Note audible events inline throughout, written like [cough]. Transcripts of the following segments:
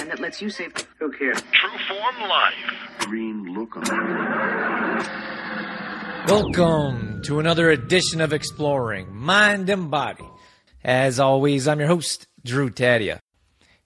and that lets you save. Who cares? True Form Life. Green look on. Welcome to another edition of Exploring Mind and Body. As always, I'm your host, Drew Tadia.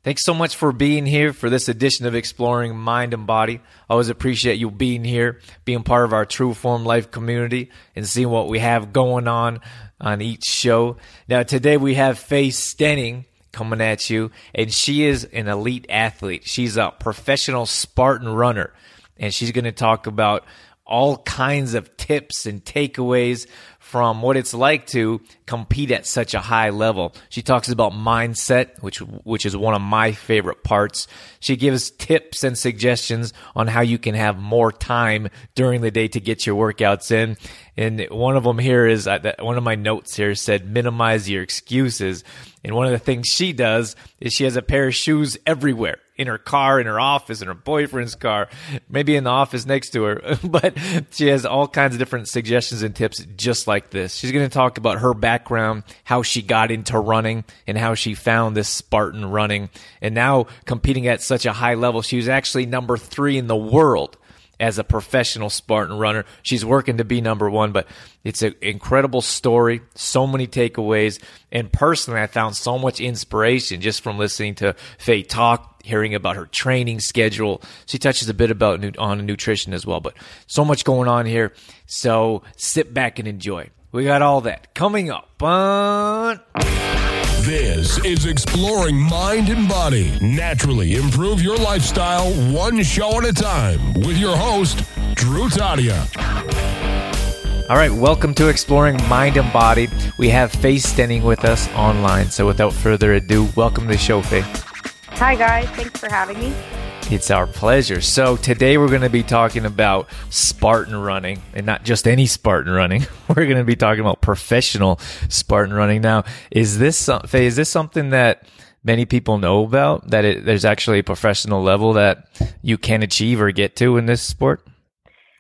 Thanks so much for being here for this edition of Exploring Mind and Body. I always appreciate you being here, being part of our True Form Life community, and seeing what we have going on on each show. Now, today we have Faye Stenning coming at you, and she is an elite athlete. She's a professional Spartan runner, and she's going to talk about all kinds of tips and takeaways from what it's like to compete at such a high level. She talks about mindset, which which is one of my favorite parts. She gives tips and suggestions on how you can have more time during the day to get your workouts in. And one of them here is uh, one of my notes here said minimize your excuses. And one of the things she does is she has a pair of shoes everywhere in her car, in her office, in her boyfriend's car, maybe in the office next to her. [laughs] but she has all kinds of different suggestions and tips just like this. She's going to talk about her background, how she got into running, and how she found this Spartan running. And now competing at such a high level, she was actually number three in the world as a professional Spartan runner. She's working to be number one, but it's an incredible story. So many takeaways. And personally, I found so much inspiration just from listening to Faye talk, hearing about her training schedule. She touches a bit about on nutrition as well, but so much going on here. So sit back and enjoy. We got all that coming up. This is Exploring Mind and Body. Naturally improve your lifestyle one show at a time with your host, Drew Tadia. All right, welcome to Exploring Mind and Body. We have Faye Stenning with us online. So without further ado, welcome to the show, Faye. Hi, guys. Thanks for having me. It's our pleasure. So today we're going to be talking about Spartan running, and not just any Spartan running. [laughs] We're going to be talking about professional Spartan running. Now, is this Faye? Is this something that many people know about? That it, there's actually a professional level that you can achieve or get to in this sport?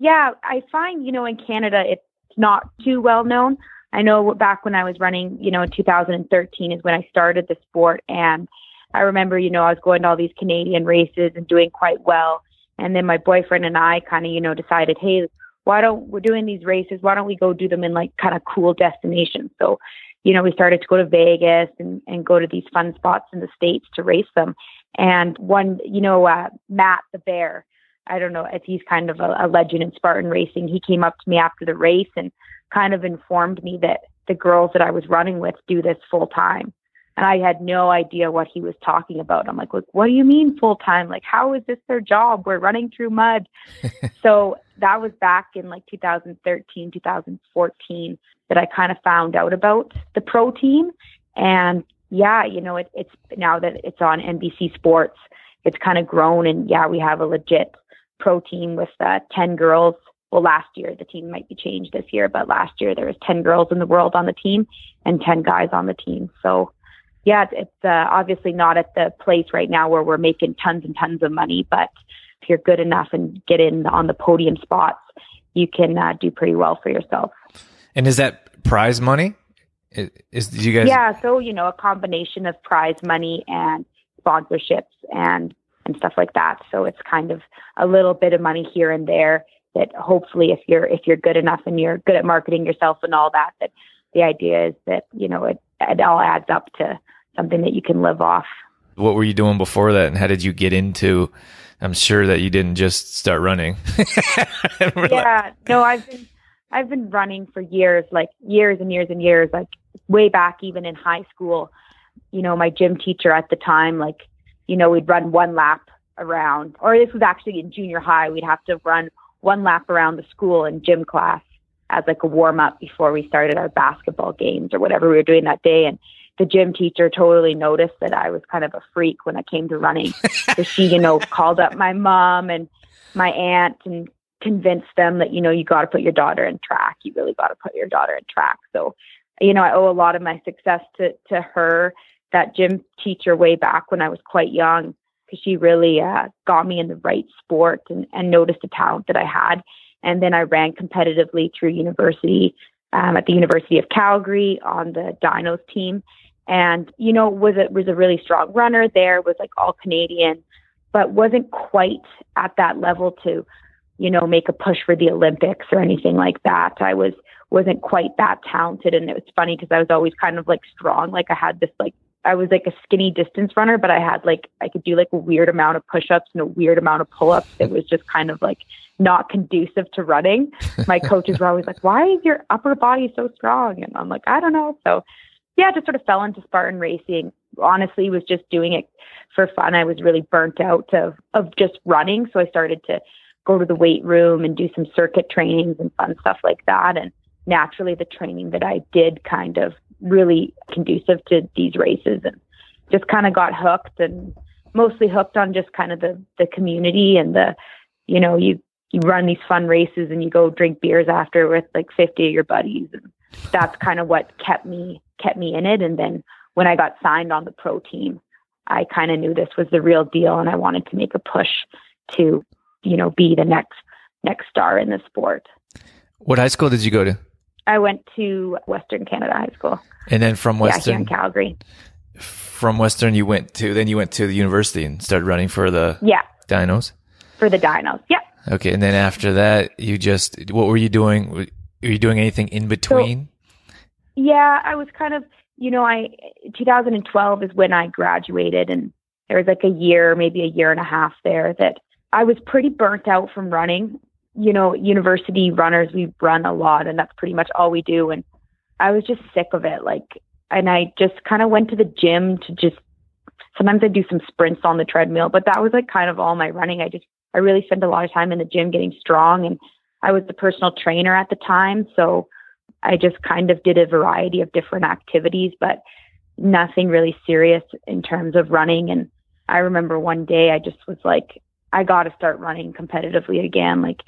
Yeah, I find you know in Canada it's not too well known. I know back when I was running, you know, in 2013 is when I started the sport and I remember, you know, I was going to all these Canadian races and doing quite well. And then my boyfriend and I kind of, you know, decided, hey, why don't we're doing these races? Why don't we go do them in like kind of cool destinations? So, you know, we started to go to Vegas and, and go to these fun spots in the States to race them. And one, you know, uh, Matt the Bear, I don't know if he's kind of a, a legend in Spartan racing. He came up to me after the race and kind of informed me that the girls that I was running with do this full time and I had no idea what he was talking about. I'm like, look, what do you mean full time? Like, how is this their job? We're running through mud. [laughs] so that was back in like 2013, 2014 that I kind of found out about the pro team. And yeah, you know, it, it's now that it's on NBC Sports, it's kind of grown. And yeah, we have a legit pro team with uh, 10 girls. Well, last year the team might be changed this year, but last year there was 10 girls in the world on the team and 10 guys on the team. So yeah, it's uh, obviously not at the place right now where we're making tons and tons of money, but if you're good enough and get in on the podium spots, you can uh, do pretty well for yourself. And is that prize money? Is, is you guys? Yeah, so you know, a combination of prize money and sponsorships and and stuff like that. So it's kind of a little bit of money here and there that hopefully if you're if you're good enough and you're good at marketing yourself and all that that the idea is that you know it, it all adds up to something that you can live off. What were you doing before that, and how did you get into? I'm sure that you didn't just start running. [laughs] yeah, no, I've been I've been running for years, like years and years and years, like way back even in high school. You know, my gym teacher at the time, like, you know, we'd run one lap around, or this was actually in junior high, we'd have to run one lap around the school in gym class as like a warm up before we started our basketball games or whatever we were doing that day. And the gym teacher totally noticed that I was kind of a freak when it came to running. so she, you know, [laughs] called up my mom and my aunt and convinced them that, you know, you got to put your daughter in track. You really got to put your daughter in track. So, you know, I owe a lot of my success to, to her, that gym teacher way back when I was quite young, because she really uh, got me in the right sport and, and noticed the talent that I had. And then I ran competitively through university um, at the University of Calgary on the Dinos team and you know was a was a really strong runner there was like all Canadian but wasn't quite at that level to, you know, make a push for the Olympics or anything like that. I was wasn't quite that talented, and it was funny because I was always kind of like strong. Like I had this like I was like a skinny distance runner, but I had like I could do like a weird amount of push-ups and a weird amount of pull-ups. It was just kind of like not conducive to running. My [laughs] coaches were always like, "Why is your upper body so strong?" And I'm like, "I don't know." So, yeah, just sort of fell into Spartan racing. Honestly, was just doing it for fun. I was really burnt out of of just running, so I started to go to the weight room and do some circuit trainings and fun stuff like that. And naturally, the training that I did kind of really conducive to these races and just kind of got hooked and mostly hooked on just kind of the the community and the you know you you run these fun races and you go drink beers after with like 50 of your buddies and that's kind of what kept me kept me in it and then when I got signed on the pro team I kind of knew this was the real deal and I wanted to make a push to you know be the next next star in the sport. What high school did you go to? I went to Western Canada High School. And then from Western, yeah, here in Calgary. From Western, you went to then you went to the university and started running for the yeah Dinos. For the Dinos, yeah. Okay, and then after that, you just what were you doing? Were you doing anything in between? So, yeah, I was kind of you know I 2012 is when I graduated, and there was like a year, maybe a year and a half there that I was pretty burnt out from running you know, university runners, we run a lot and that's pretty much all we do. And I was just sick of it. Like, and I just kind of went to the gym to just, sometimes I do some sprints on the treadmill, but that was like kind of all my running. I just, I really spent a lot of time in the gym getting strong and I was the personal trainer at the time. So I just kind of did a variety of different activities, but nothing really serious in terms of running. And I remember one day I just was like, I got to start running competitively again. Like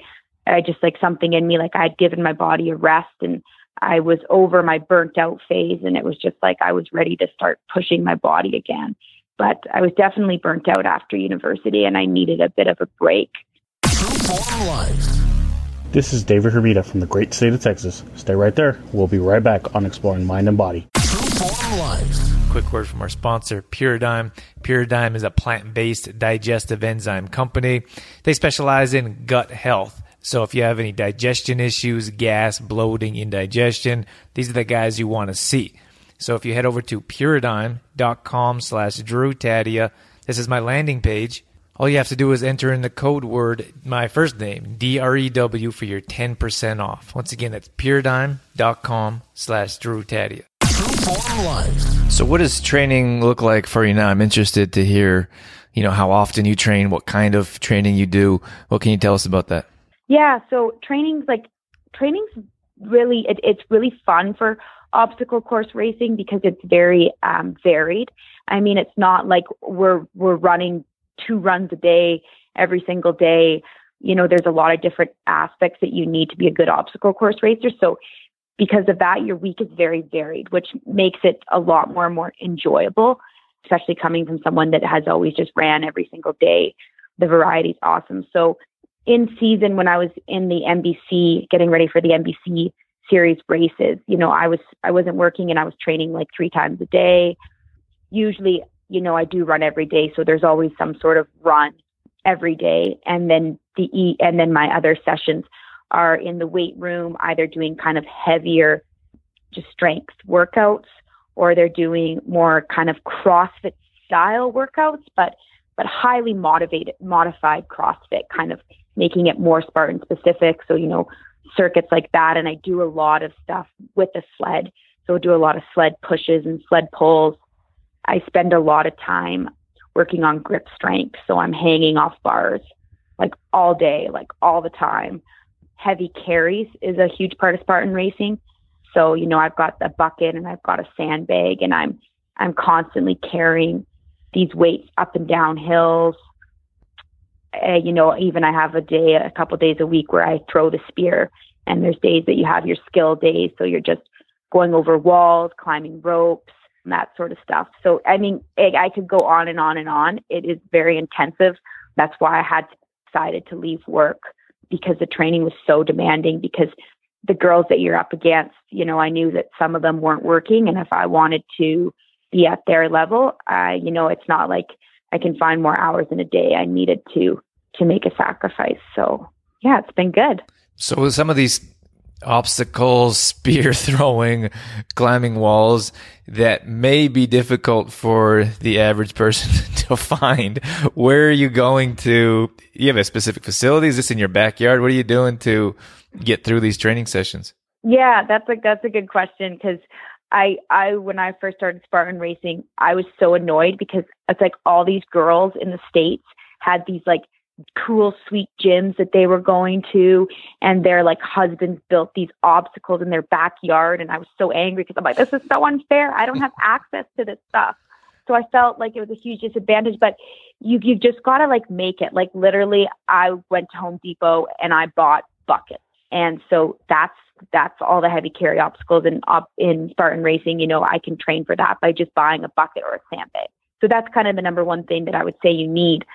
I just like something in me, like I'd given my body a rest and I was over my burnt out phase. And it was just like I was ready to start pushing my body again. But I was definitely burnt out after university and I needed a bit of a break. This is David Hermita from the great state of Texas. Stay right there. We'll be right back on Exploring Mind and Body quick word from our sponsor, Puradyme. Puradyme is a plant based digestive enzyme company. They specialize in gut health. So if you have any digestion issues, gas, bloating, indigestion, these are the guys you want to see. So if you head over to puradyme.com slash Drew Tadia, this is my landing page. All you have to do is enter in the code word, my first name, D-R-E-W, for your 10% off. Once again, that's puradyme.com slash Drew Tadia. So, what does training look like for you now? I'm interested to hear, you know, how often you train, what kind of training you do. What can you tell us about that? Yeah, so training's like training's really it, it's really fun for obstacle course racing because it's very um, varied. I mean, it's not like we're we're running two runs a day every single day. You know, there's a lot of different aspects that you need to be a good obstacle course racer. So because of that, your week is very varied, which makes it a lot more and more enjoyable, especially coming from someone that has always just ran every single day. The variety is awesome. So in season, when I was in the NBC, getting ready for the NBC series races, you know, I was, I wasn't working and I was training like three times a day. Usually, you know, I do run every day. So there's always some sort of run every day. And then the, e, and then my other sessions are in the weight room, either doing kind of heavier, just strength workouts, or they're doing more kind of CrossFit style workouts, but but highly motivated, modified CrossFit, kind of making it more Spartan specific. So you know circuits like that, and I do a lot of stuff with the sled. So I do a lot of sled pushes and sled pulls. I spend a lot of time working on grip strength. So I'm hanging off bars like all day, like all the time heavy carries is a huge part of Spartan racing. So, you know, I've got a bucket and I've got a sandbag and I'm I'm constantly carrying these weights up and down hills. Uh, you know, even I have a day, a couple days a week where I throw the spear, and there's days that you have your skill days, so you're just going over walls, climbing ropes, and that sort of stuff. So, I mean, I could go on and on and on. It is very intensive. That's why I had decided to leave work because the training was so demanding because the girls that you're up against, you know, I knew that some of them weren't working. And if I wanted to be at their level, I, you know, it's not like I can find more hours in a day, I needed to to make a sacrifice. So yeah, it's been good. So with some of these obstacles, [laughs] spear throwing, climbing walls that may be difficult for the average person [laughs] to find. Where are you going to? You have a specific facility? Is this in your backyard? What are you doing to get through these training sessions? Yeah, that's a that's a good question because I I when I first started Spartan racing, I was so annoyed because it's like all these girls in the states had these like cool sweet gyms that they were going to and their like husbands built these obstacles in their backyard and I was so angry because I'm like this is so unfair. I don't have [laughs] access to this stuff. So I felt like it was a huge disadvantage but you you just got to like make it. Like literally I went to Home Depot and I bought buckets. And so that's that's all the heavy carry obstacles in in Spartan racing, you know, I can train for that by just buying a bucket or a sandbag. So that's kind of the number one thing that I would say you need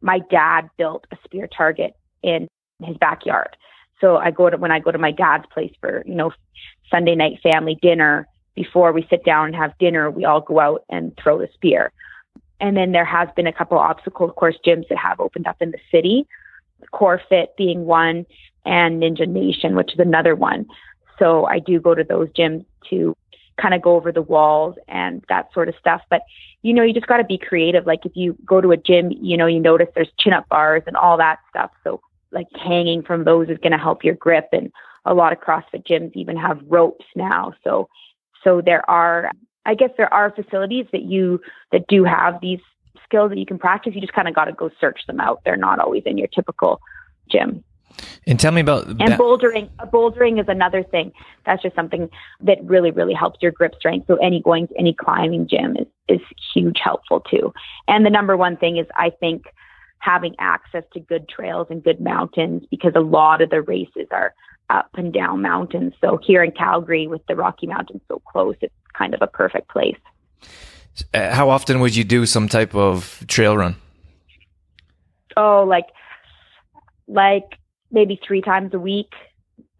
my dad built a spear target in his backyard. So I go to when I go to my dad's place for, you know, Sunday night family dinner, before we sit down and have dinner, we all go out and throw the spear. And then there has been a couple of obstacle course gyms that have opened up in the city, Core Fit being one, and Ninja Nation, which is another one. So I do go to those gyms to kind of go over the walls and that sort of stuff. But you know, you just got to be creative. Like if you go to a gym, you know, you notice there's chin up bars and all that stuff. So like hanging from those is going to help your grip. And a lot of CrossFit gyms even have ropes now. So, so there are, I guess there are facilities that you, that do have these skills that you can practice. You just kind of got to go search them out. They're not always in your typical gym. And tell me about and bouldering. Bouldering is another thing. That's just something that really, really helps your grip strength. So any going to any climbing gym is is huge helpful too. And the number one thing is I think having access to good trails and good mountains because a lot of the races are up and down mountains. So here in Calgary with the Rocky Mountains so close, it's kind of a perfect place. Uh, how often would you do some type of trail run? Oh, like like maybe three times a week.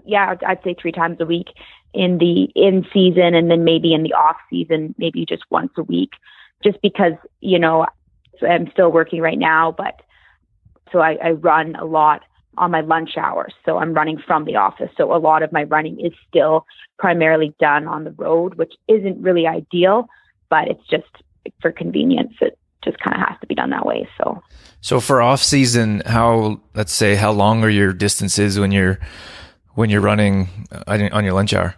Yeah, I'd say three times a week in the in season and then maybe in the off season, maybe just once a week, just because, you know, I'm still working right now, but so I, I run a lot on my lunch hours. So I'm running from the office. So a lot of my running is still primarily done on the road, which isn't really ideal, but it's just for convenience. It just kind of has to be done that way. So, so for off season, how let's say how long are your distances when you're when you're running on your lunch hour?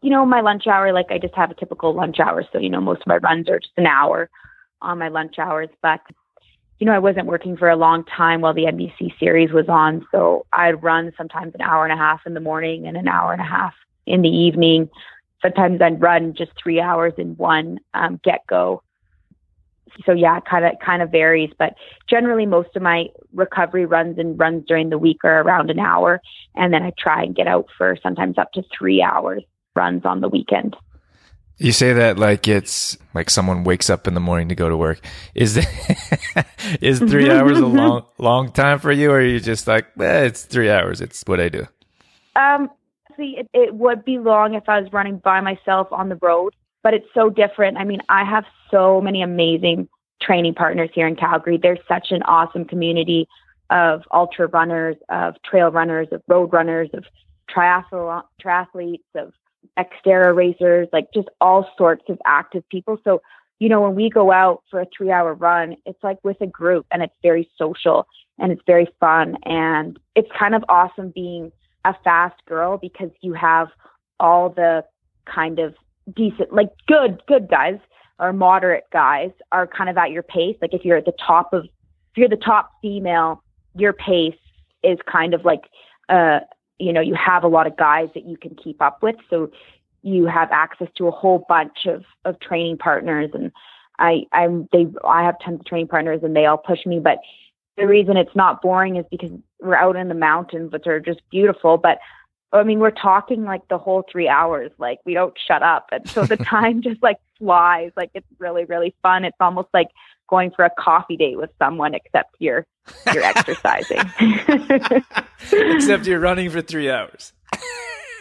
You know, my lunch hour, like I just have a typical lunch hour. So, you know, most of my runs are just an hour on my lunch hours. But, you know, I wasn't working for a long time while the NBC series was on. So I'd run sometimes an hour and a half in the morning and an hour and a half in the evening. Sometimes I'd run just three hours in one um, get go so yeah, kind of kind of varies, but generally most of my recovery runs and runs during the week are around an hour, and then I try and get out for sometimes up to three hours runs on the weekend. You say that like it's like someone wakes up in the morning to go to work. Is [laughs] is three hours a [laughs] long long time for you, or are you just like eh, it's three hours? It's what I do. Um, see, it, it would be long if I was running by myself on the road but it's so different. I mean, I have so many amazing training partners here in Calgary. There's such an awesome community of ultra runners, of trail runners, of road runners, of triathlon triathletes, of Xterra racers, like just all sorts of active people. So, you know, when we go out for a three hour run, it's like with a group and it's very social and it's very fun. And it's kind of awesome being a fast girl because you have all the kind of decent, like good, good guys or moderate guys are kind of at your pace. Like if you're at the top of, if you're the top female, your pace is kind of like, uh, you know, you have a lot of guys that you can keep up with. So you have access to a whole bunch of, of training partners and I, I'm, they, I have tons of training partners and they all push me, but the reason it's not boring is because we're out in the mountains, which are just beautiful, but I mean, we're talking like the whole three hours. Like we don't shut up, and so the [laughs] time just like flies. Like it's really, really fun. It's almost like going for a coffee date with someone, except you're you're exercising. [laughs] except you're running for three hours.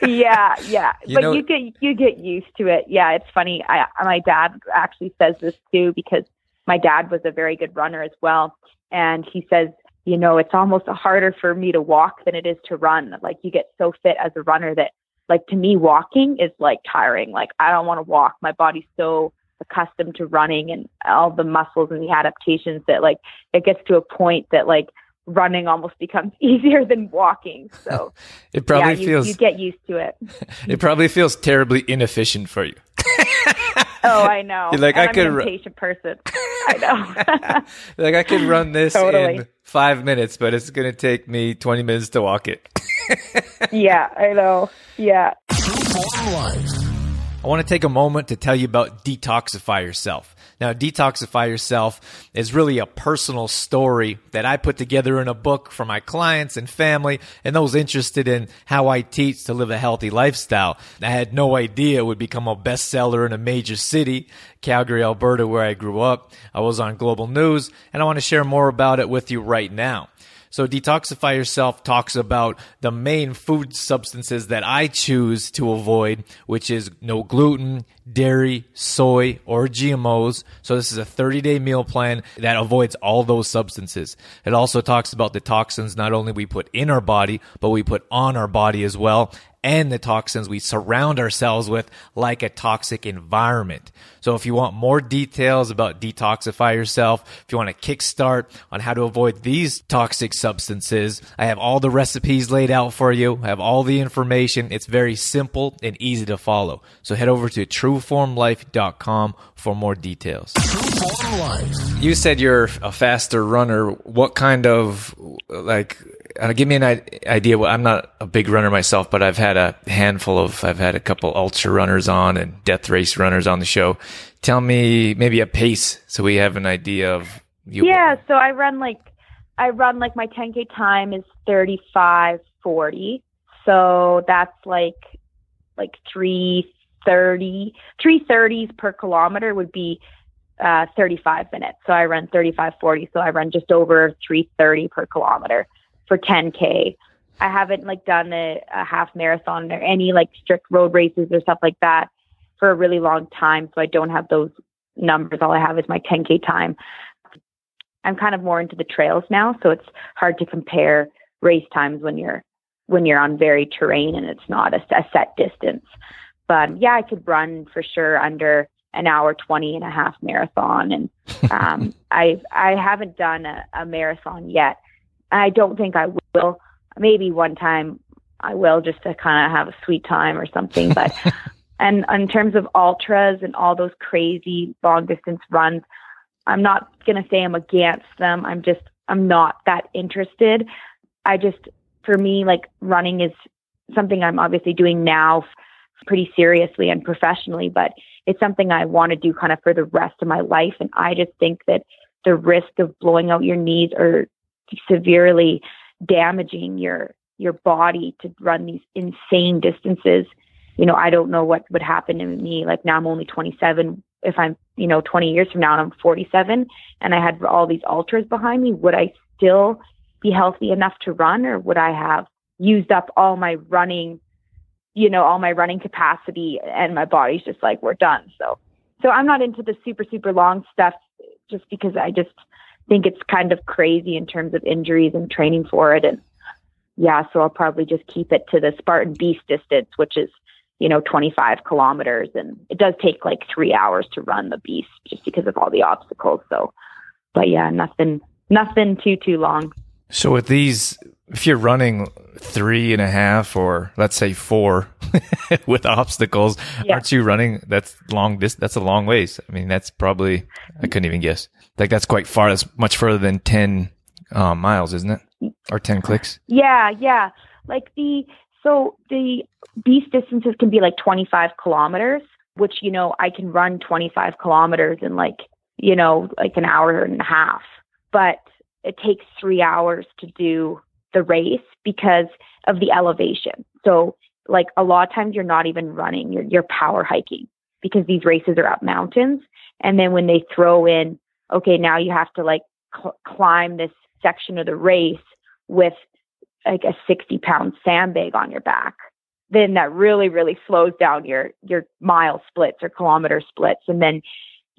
yeah, yeah, [laughs] you but know, you get you get used to it. Yeah, it's funny. I my dad actually says this too because my dad was a very good runner as well. And he says, you know, it's almost harder for me to walk than it is to run. Like you get so fit as a runner that like to me walking is like tiring. Like I don't want to walk. My body's so accustomed to running and all the muscles and the adaptations that like it gets to a point that like running almost [laughs] becomes easier than walking. So [laughs] it probably yeah, you, feels you get used to it. [laughs] it probably feels terribly inefficient for you. oh, I know. You're like and I I'm could an ru- impatient person. I know. like I could run this Totally. in five minutes, but it's gonna take me twenty minutes to walk it. [laughs] yeah, I know. Yeah. I want to take a moment to tell you about Detoxify Yourself. Now, Detoxify Yourself is really a personal story that I put together in a book for my clients and family and those interested in how I teach to live a healthy lifestyle. I had no idea it would become a bestseller in a major city, Calgary, Alberta, where I grew up. I was on global news and I want to share more about it with you right now. So Detoxify Yourself talks about the main food substances that I choose to avoid, which is no gluten, dairy, soy, or GMOs. So this is a 30 day meal plan that avoids all those substances. It also talks about the toxins not only we put in our body, but we put on our body as well and the toxins we surround ourselves with like a toxic environment. So if you want more details about detoxify yourself, if you want a kickstart on how to avoid these toxic substances, I have all the recipes laid out for you. I have all the information. It's very simple and easy to follow. So head over to trueformlife.com for more details. Form Life. You said you're a faster runner. What kind of like? Uh, give me an idea. I'm not a big runner myself, but I've had a handful of. I've had a couple ultra runners on and death race runners on the show. Tell me maybe a pace so we have an idea of you. Yeah, so I run like I run like my 10k time is 35, 40. So that's like like 330 330s per kilometer would be uh 35 minutes. So I run 35, 40. So I run just over 330 per kilometer for 10k. I haven't like done a, a half marathon or any like strict road races or stuff like that for a really long time. So I don't have those numbers. All I have is my 10k time. I'm kind of more into the trails now, so it's hard to compare race times when you're when you're on very terrain and it's not a, a set distance. But yeah, I could run for sure under an hour 20 and a half marathon and [laughs] um I I haven't done a, a marathon yet. I don't think I will. Maybe one time I will just to kind of have a sweet time or something, but [laughs] and in terms of ultras and all those crazy long distance runs, I'm not going to say I'm against them. I'm just, I'm not that interested. I just, for me, like running is something I'm obviously doing now pretty seriously and professionally, but it's something I want to do kind of for the rest of my life. And I just think that the risk of blowing out your knees or severely damaging your, your body to run these insane distances. You know, I don't know what would happen to me. Like now I'm only 27 if I'm, you know, 20 years from now and I'm 47 and I had all these ultras behind me, would I still be healthy enough to run or would I have used up all my running, you know, all my running capacity and my body's just like, we're done. So, so I'm not into the super, super long stuff just because I just think it's kind of crazy in terms of injuries and training for it. And yeah, so I'll probably just keep it to the Spartan Beast distance, which is you know, 25 kilometers. And it does take like three hours to run the beast just because of all the obstacles. So, but yeah, nothing, nothing too, too long. So with these, if you're running three and a half or let's say four [laughs] with obstacles, Yeah. aren't you running? That's long. This that's a long ways. I mean, that's probably I couldn't even guess. Like that's quite far. That's much further than ten uh, miles, isn't it? Or ten clicks? Yeah. Yeah. Like the, so the beast distances can be like 25 kilometers, which, you know, I can run 25 kilometers in like, you know, like an hour and a half, but it takes three hours to do the race because of the elevation. So like a lot of times you're not even running, you're, you're power hiking because these races are up mountains. And then when they throw in, okay, now you have to like cl- climb this section of the race with like a 60 pound sandbag on your back then that really really slows down your your mile splits or kilometer splits and then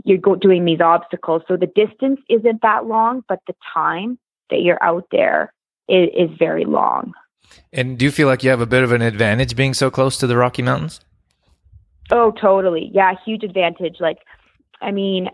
you're go- doing these obstacles. So the distance isn't that long, but the time that you're out there is, is very long. And do you feel like you have a bit of an advantage being so close to the Rocky Mountains? Oh, totally. Yeah, huge advantage. Like, I mean,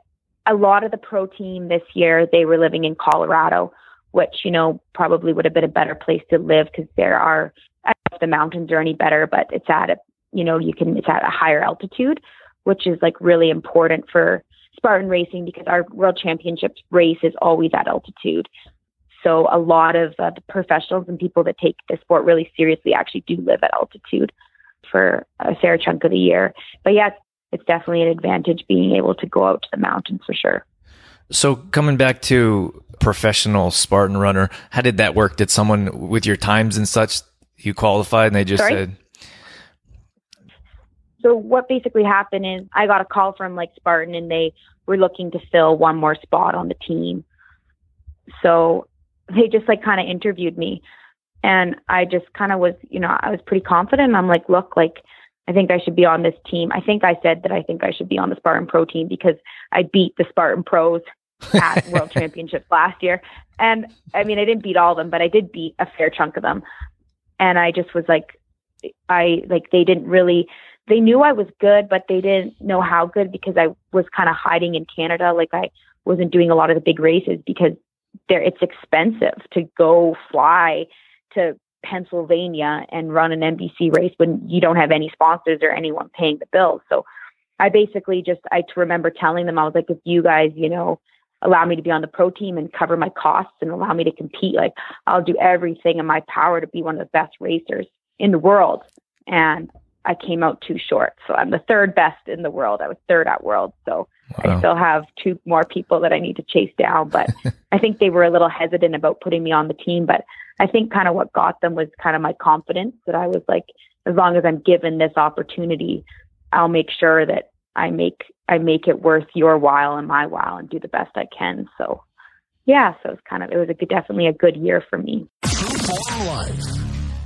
a lot of the pro team this year, they were living in Colorado, which, you know, probably would have been a better place to live because there are, I don't know if the mountains are any better, but it's at a, you know, you can, it's at a higher altitude, which is like really important for Spartan racing because our world championships race is always at altitude. So a lot of uh, the professionals and people that take the sport really seriously actually do live at altitude for a fair chunk of the year. But yeah, it's definitely an advantage being able to go out to the mountains for sure. So coming back to professional Spartan runner, how did that work? Did someone with your times and such you qualified and they just Sorry? said So what basically happened is I got a call from like Spartan and they were looking to fill one more spot on the team. So they just like kind of interviewed me and I just kind of was, you know, I was pretty confident. I'm like, look, like I think I should be on this team. I think I said that I think I should be on the Spartan Pro team because I beat the Spartan Pros at [laughs] World Championships last year. And I mean, I didn't beat all of them, but I did beat a fair chunk of them. And I just was like, I like they didn't really. They knew I was good, but they didn't know how good because I was kind of hiding in Canada. Like I wasn't doing a lot of the big races because there it's expensive to go fly to Pennsylvania and run an NBC race when you don't have any sponsors or anyone paying the bills. So I basically just I remember telling them I was like, if you guys, you know, allow me to be on the pro team and cover my costs and allow me to compete, like I'll do everything in my power to be one of the best racers in the world. And I came out too short. So I'm the third best in the world. I was third at world. So Wow. I still have two more people that I need to chase down. But [laughs] I think they were a little hesitant about putting me on the team. But I think kind of what got them was kind of my confidence that I was like, as long as I'm given this opportunity, I'll make sure that I make I make it worth your while and my while and do the best I can. So yeah, so it's kind of it was a good, definitely a good year for me.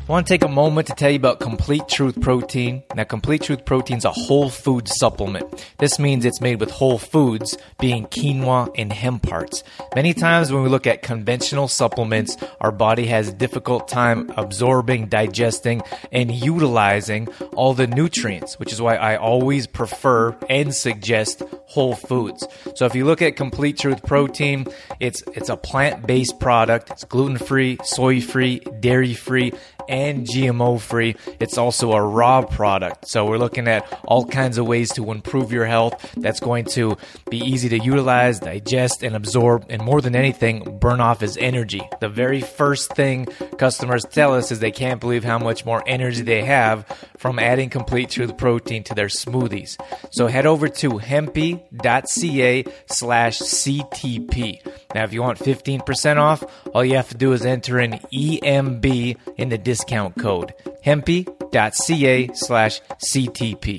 I want to take a moment to tell you about Complete Truth Protein. Now, Complete Truth Protein is a whole food supplement. This means it's made with whole foods, being quinoa and hemp parts. Many times when we look at conventional supplements, our body has a difficult time absorbing, digesting, and utilizing all the nutrients, which is why I always prefer and suggest whole foods. So if you look at Complete Truth Protein, it's it's a plant-based product. It's gluten-free, soy-free, dairy-free, and GMO free. It's also a raw product. So we're looking at all kinds of ways to improve your health that's going to be easy to utilize, digest, and absorb, and more than anything, burn off as energy. The very first thing customers tell us is they can't believe how much more energy they have from adding complete truth protein to their smoothies. So head over to hempy.ca slash CTP. Now, if you want 15% off, all you have to do is enter in EMB in the discount code. hempy.ca slash CTP.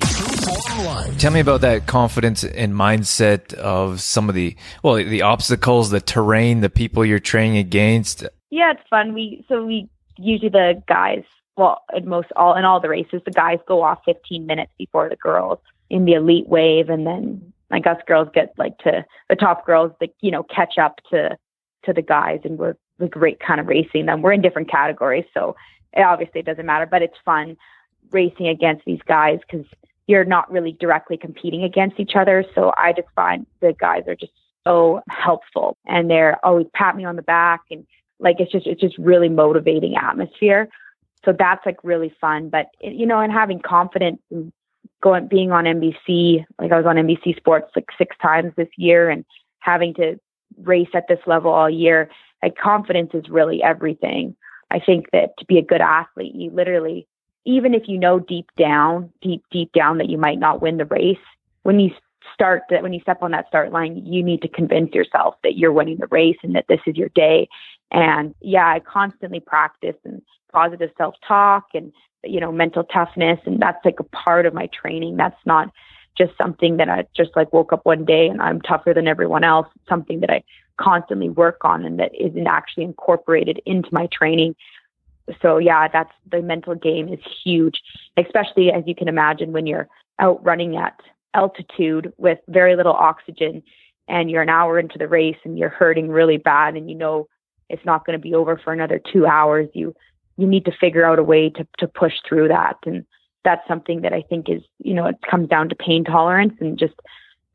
Tell me about that confidence and mindset of some of the, well, the obstacles, the terrain, the people you're training against. Yeah, it's fun. We so we usually the guys, well, in most all in all the races, the guys go off 15 minutes before the girls in the elite wave, and then like us girls get like to the top girls, that you know, catch up to to the guys, and we're the great kind of racing them. We're in different categories, so it obviously doesn't matter, but it's fun racing against these guys because you're not really directly competing against each other. So I just find the guys are just so helpful and they're always pat me on the back and like it's just it's just really motivating atmosphere. So that's like really fun. But you know, and having confidence and going being on NBC, like I was on NBC Sports like six times this year and having to race at this level all year, like confidence is really everything. I think that to be a good athlete, you literally even if you know deep down, deep, deep down that you might not win the race, when you start that, when you step on that start line, you need to convince yourself that you're winning the race and that this is your day. And yeah, I constantly practice and positive self talk and, you know, mental toughness. And that's like a part of my training. That's not just something that I just like woke up one day and I'm tougher than everyone else. It's something that I constantly work on and that isn't actually incorporated into my training so yeah, that's the mental game is huge, especially as you can imagine when you're out running at altitude with very little oxygen and you're an hour into the race and you're hurting really bad and you know it's not going to be over for another 2 hours you you need to figure out a way to to push through that and that's something that I think is you know it comes down to pain tolerance and just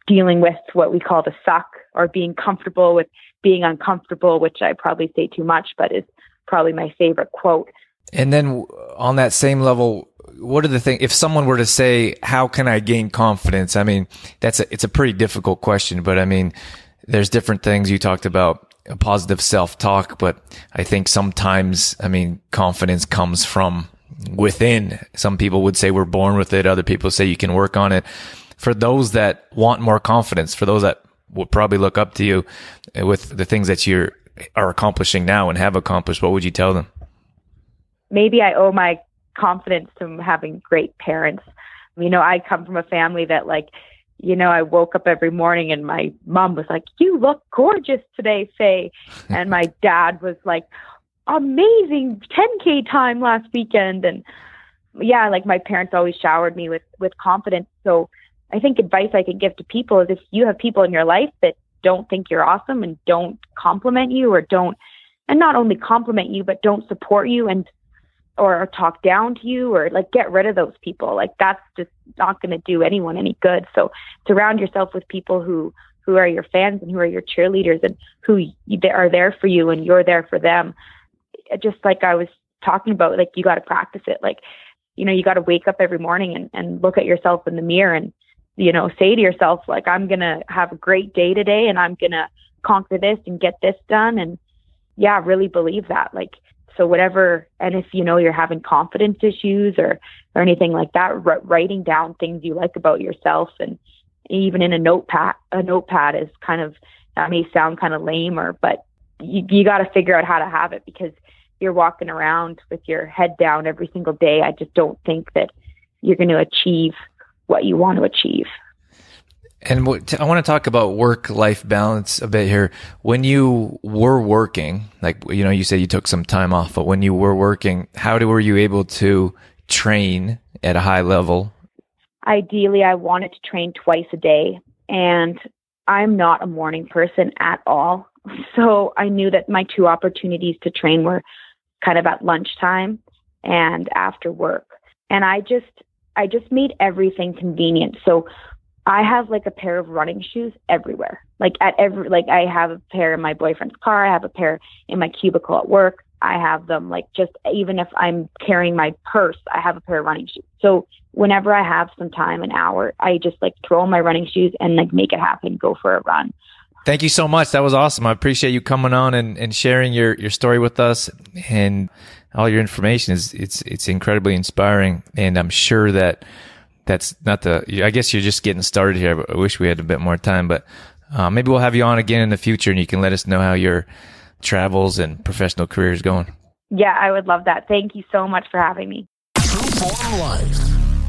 dealing with what we call the suck or being comfortable with being uncomfortable which I probably say too much but is probably my favorite quote. And then on that same level what are the things if someone were to say how can i gain confidence? I mean that's a, it's a pretty difficult question but i mean there's different things. You talked about positive self-talk but i think sometimes i mean confidence comes from within. Some people would say we're born with it. Other people say you can work on it. For those that want more confidence for those that would probably look up to you with the things that you're accomplishing now and have accomplished what would you tell them? Maybe i owe my confidence to having great parents. You know, I come from a family that like, you know, I woke up every morning and my mom was like, "You look gorgeous today, Faye," and my [laughs] dad was like, "Amazing 10k time last weekend," and yeah, like my parents always showered me with with confidence. So I think advice I can give to people is if you have people in your life that don't think you're awesome and don't compliment you or don't and not only compliment you but don't support you and or talk down to you or like get rid of those people. Like that's just not going to do anyone any good. So surround yourself with people who who are your fans and who are your cheerleaders and who are there for you and you're there for them just like i was talking about like you got to practice it. Like you know you got to wake up every morning and, and look at yourself in the mirror and you know say to yourself like i'm going to have a great day today and i'm going to conquer this and get this done. And yeah really believe that. Like so whatever, and if you know you're having confidence issues or or anything like that, r- writing down things you like about yourself and even in a notepad, a notepad is kind of that may sound kind of lame or but you you got to figure out how to have it because you're walking around with your head down every single day. I just don't think that you're going to achieve what you want to achieve. And I want to talk about work life balance a bit here. When you were working, like, you know, you said you took some time off, but when you were working, how were you able to train at a high level? Ideally, I wanted to train twice a day, and I'm not a morning person at all. So I knew that my two opportunities to train were kind of at lunchtime and after work. And I just, I just made everything convenient. So I have like a pair of running shoes everywhere. Like at every like I have a pair in my boyfriend's car, I have a pair in my cubicle at work. I have them like just even if I'm carrying my purse, I have a pair of running shoes. So whenever I have some time, an hour, I just like throw my running shoes and like make it happen, go for a run. Thank you so much. That was awesome. I appreciate you coming on and, and sharing your, your story with us and all your information is it's it's incredibly inspiring and I'm sure that that's not the. I guess you're just getting started here. I wish we had a bit more time, but uh, maybe we'll have you on again in the future, and you can let us know how your travels and professional career is going. Yeah, I would love that. Thank you so much for having me.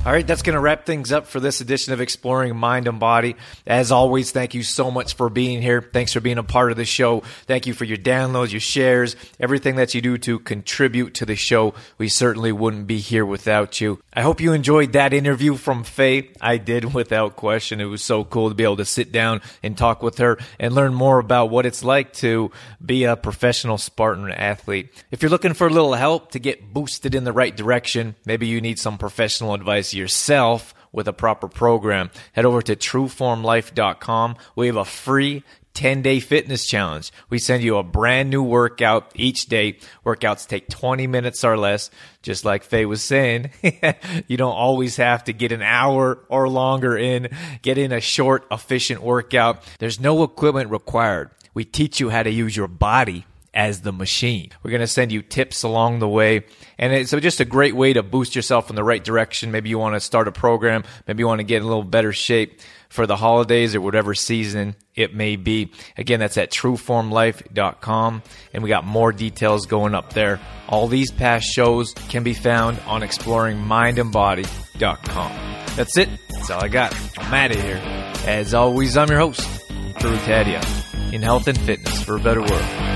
All right, that's going to wrap things up for this edition of Exploring Mind and Body. As always, thank you so much for being here. Thanks for being a part of the show. Thank you for your downloads, your shares, everything that you do to contribute to the show. We certainly wouldn't be here without you. I hope you enjoyed that interview from Faye. I did [laughs] without question. It was so cool to be able to sit down and talk with her and learn more about what it's like to be a professional Spartan athlete. If you're looking for a little help to get boosted in the right direction, maybe you need some professional advice yourself with a proper program, head over to trueformlife.com. We have a free 10 day fitness challenge. We send you a brand new workout each day. Workouts take 20 minutes or less. Just like Faye was saying, [laughs] you don't always have to get an hour or longer in. Get in a short, efficient workout. There's no equipment required. We teach you how to use your body as the machine. We're going to send you tips along the way. And it's just a great way to boost yourself in the right direction. Maybe you want to start a program. Maybe you want to get in a little better shape for the holidays or whatever season it may be. Again, that's at trueformlife.com. And we got more details going up there. All these past shows can be found on exploringmindandbody.com. That's it. That's all I got. I'm out of here. As always, I'm your host, Drew Tadia, in health and fitness for a better world.